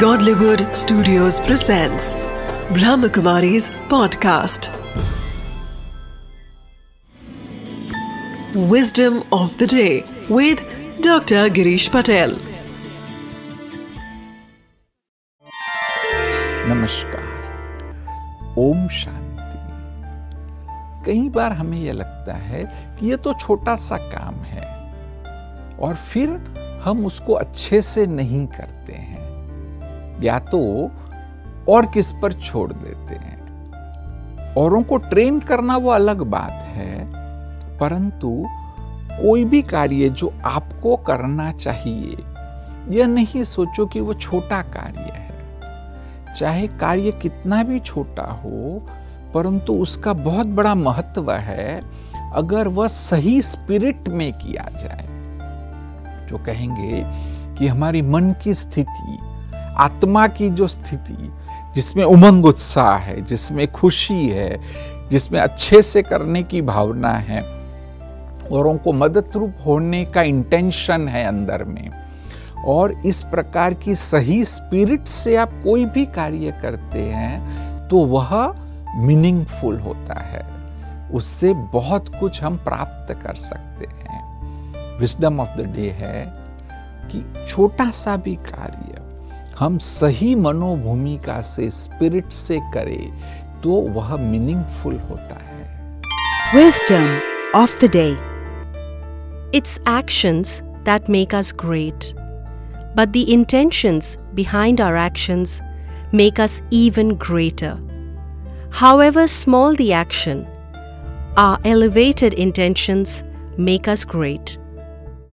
Godlywood Studios presents Brahmakumari's podcast. Wisdom of the day with Dr. Girish Patel. नमस्कार ओम शांति कई बार हमें यह लगता है कि यह तो छोटा सा काम है और फिर हम उसको अच्छे से नहीं करते हैं या तो और किस पर छोड़ देते हैं। औरों को ट्रेन करना वो अलग बात है, परंतु कोई भी कार्य जो आपको करना चाहिए, यह नहीं सोचो कि वो छोटा कार्य है। चाहे कार्य कितना भी छोटा हो, परंतु उसका बहुत बड़ा महत्व है, अगर वह सही स्पिरिट में किया जाए। जो कहेंगे कि हमारी मन की स्थिति आत्मा की जो स्थिति, जिसमें उमंग उत्साह है, जिसमें खुशी है, जिसमें अच्छे से करने की भावना है, औरों को मदद रूप होने का इंटेंशन है अंदर में, और इस प्रकार की सही स्पिरिट से आप कोई भी कार्य करते हैं तो वह मीनिंगफुल होता है। उससे बहुत कुछ हम प्राप्त कर सकते हैं। विजडम ऑफ़ द डे है कि छोटा सा भी कार्य हम सही मनोभूमिका से स्पिरिट से करें तो वह मीनिंगफुल होता है। Wisdom of the day it's actions that make us great but the intentions behind our actions make us even greater however small the action are elevated intentions make us great